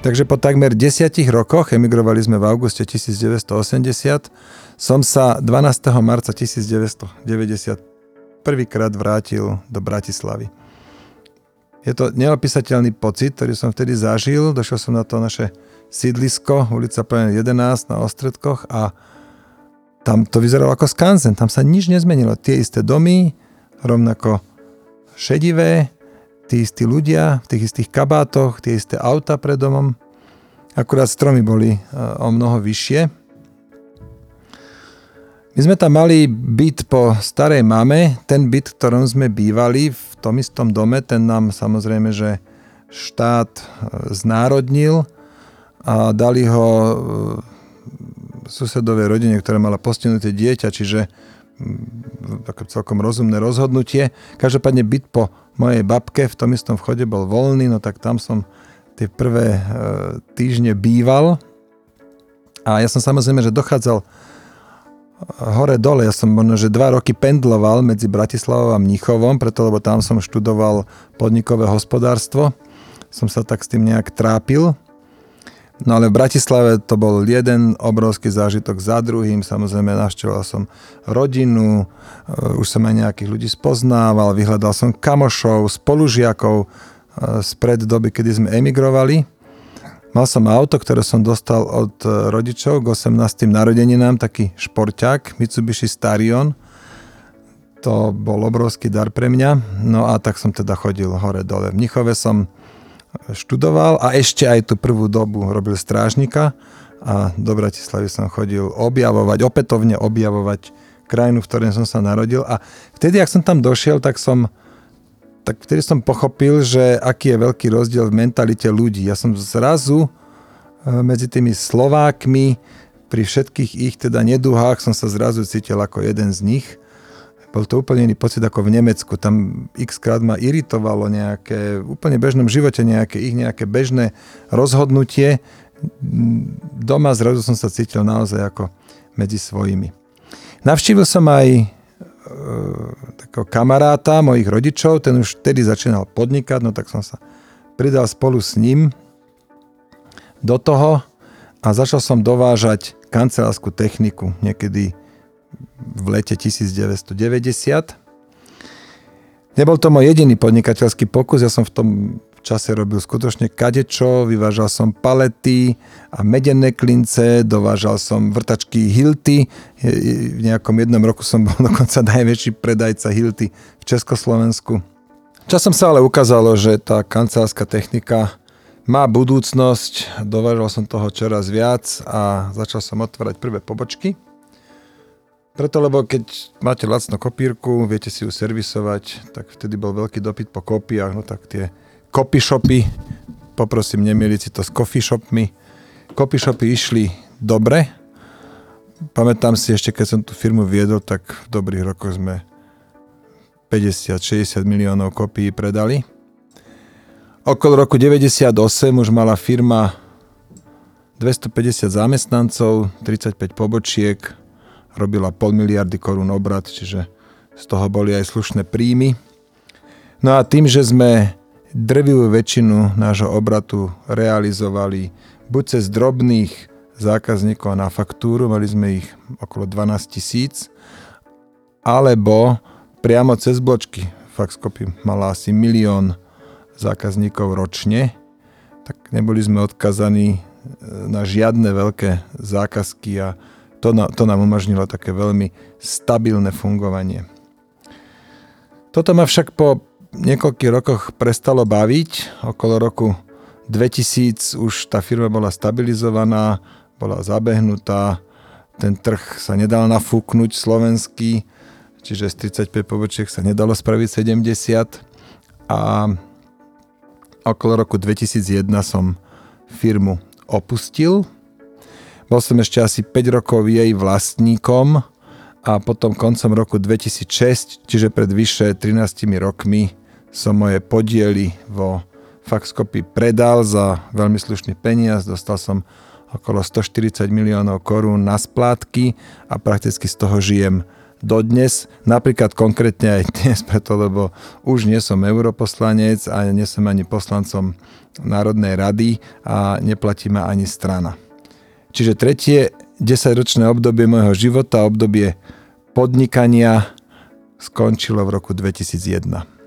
Takže po takmer desiatich rokoch, emigrovali sme v auguste 1980, som sa 12. marca 1990 prvýkrát vrátil do Bratislavy. Je to neopísateľný pocit, ktorý som vtedy zažil. Došiel som na to naše sídlisko, ulica Plén 11 na Ostredkoch a tam to vyzeralo ako skanzen, tam sa nič nezmenilo. Tie isté domy, rovnako šedivé, tí istí ľudia v tých istých kabátoch, tie isté auta pred domom. Akurát stromy boli e, o mnoho vyššie. My sme tam mali byt po starej mame. Ten byt, v ktorom sme bývali v tom istom dome, ten nám samozrejme, že štát e, znárodnil a dali ho e, susedovej rodine, ktorá mala postihnuté dieťa, čiže také celkom rozumné rozhodnutie. Každopádne byt po mojej babke v tom istom vchode bol voľný, no tak tam som tie prvé e, týždne býval. A ja som samozrejme, že dochádzal hore-dole. Ja som možno, že dva roky pendloval medzi Bratislavou a Mnichovom, preto lebo tam som študoval podnikové hospodárstvo. Som sa tak s tým nejak trápil. No ale v Bratislave to bol jeden obrovský zážitok za druhým. Samozrejme navštevoval som rodinu, e, už som aj nejakých ľudí spoznával, vyhľadal som kamošov, spolužiakov, spred doby, kedy sme emigrovali. Mal som auto, ktoré som dostal od e, rodičov k 18. narodeninám, taký šporťák Mitsubishi Starion. To bol obrovský dar pre mňa. No a tak som teda chodil hore-dole. V Mnichove som študoval a ešte aj tú prvú dobu robil strážnika a do Bratislavy som chodil objavovať, opätovne objavovať krajinu, v ktorej som sa narodil a vtedy, ak som tam došiel, tak som tak vtedy som pochopil, že aký je veľký rozdiel v mentalite ľudí. Ja som zrazu e, medzi tými Slovákmi, pri všetkých ich teda neduhách som sa zrazu cítil ako jeden z nich. Bol to úplne iný pocit ako v Nemecku. Tam x krát ma iritovalo nejaké, úplne bežnom živote nejaké ich nejaké bežné rozhodnutie. Doma zrazu som sa cítil naozaj ako medzi svojimi. Navštívil som aj E, takého kamaráta mojich rodičov, ten už vtedy začínal podnikať, no tak som sa pridal spolu s ním do toho a začal som dovážať kancelárskú techniku niekedy v lete 1990. Nebol to môj jediný podnikateľský pokus, ja som v tom čase robil skutočne kadečo, vyvážal som palety a medené klince, dovážal som vrtačky Hilty. V nejakom jednom roku som bol dokonca najväčší predajca Hilty v Československu. Časom sa ale ukázalo, že tá kancelárska technika má budúcnosť, dovážal som toho čoraz viac a začal som otvárať prvé pobočky. Preto, lebo keď máte lacnú kopírku, viete si ju servisovať, tak vtedy bol veľký dopyt po kópiách, no tak tie copy shopy, poprosím nemiliť si to s coffee shopmi. Copy shopy išli dobre. Pamätám si ešte, keď som tú firmu viedol, tak v dobrých rokoch sme 50-60 miliónov kopií predali. Okolo roku 98 už mala firma 250 zamestnancov, 35 pobočiek, robila pol miliardy korún obrad, čiže z toho boli aj slušné príjmy. No a tým, že sme drvivú väčšinu nášho obratu realizovali buď cez drobných zákazníkov na faktúru, mali sme ich okolo 12 tisíc, alebo priamo cez bločky. Faxcopy mala asi milión zákazníkov ročne, tak neboli sme odkazaní e, na žiadne veľké zákazky a to, to nám umožnilo také veľmi stabilné fungovanie. Toto ma však po niekoľkých rokoch prestalo baviť. Okolo roku 2000 už tá firma bola stabilizovaná, bola zabehnutá, ten trh sa nedal nafúknuť slovenský, čiže z 35 pobočiek sa nedalo spraviť 70 a okolo roku 2001 som firmu opustil. Bol som ešte asi 5 rokov jej vlastníkom a potom koncom roku 2006, čiže pred vyše 13 rokmi, som moje podiely vo Faxcopy predal za veľmi slušný peniaz. Dostal som okolo 140 miliónov korún na splátky a prakticky z toho žijem dodnes, napríklad konkrétne aj dnes, preto lebo už nie som europoslanec a nie som ani poslancom Národnej rady a neplatí ma ani strana. Čiže tretie desaťročné obdobie môjho života, obdobie podnikania skončilo v roku 2001.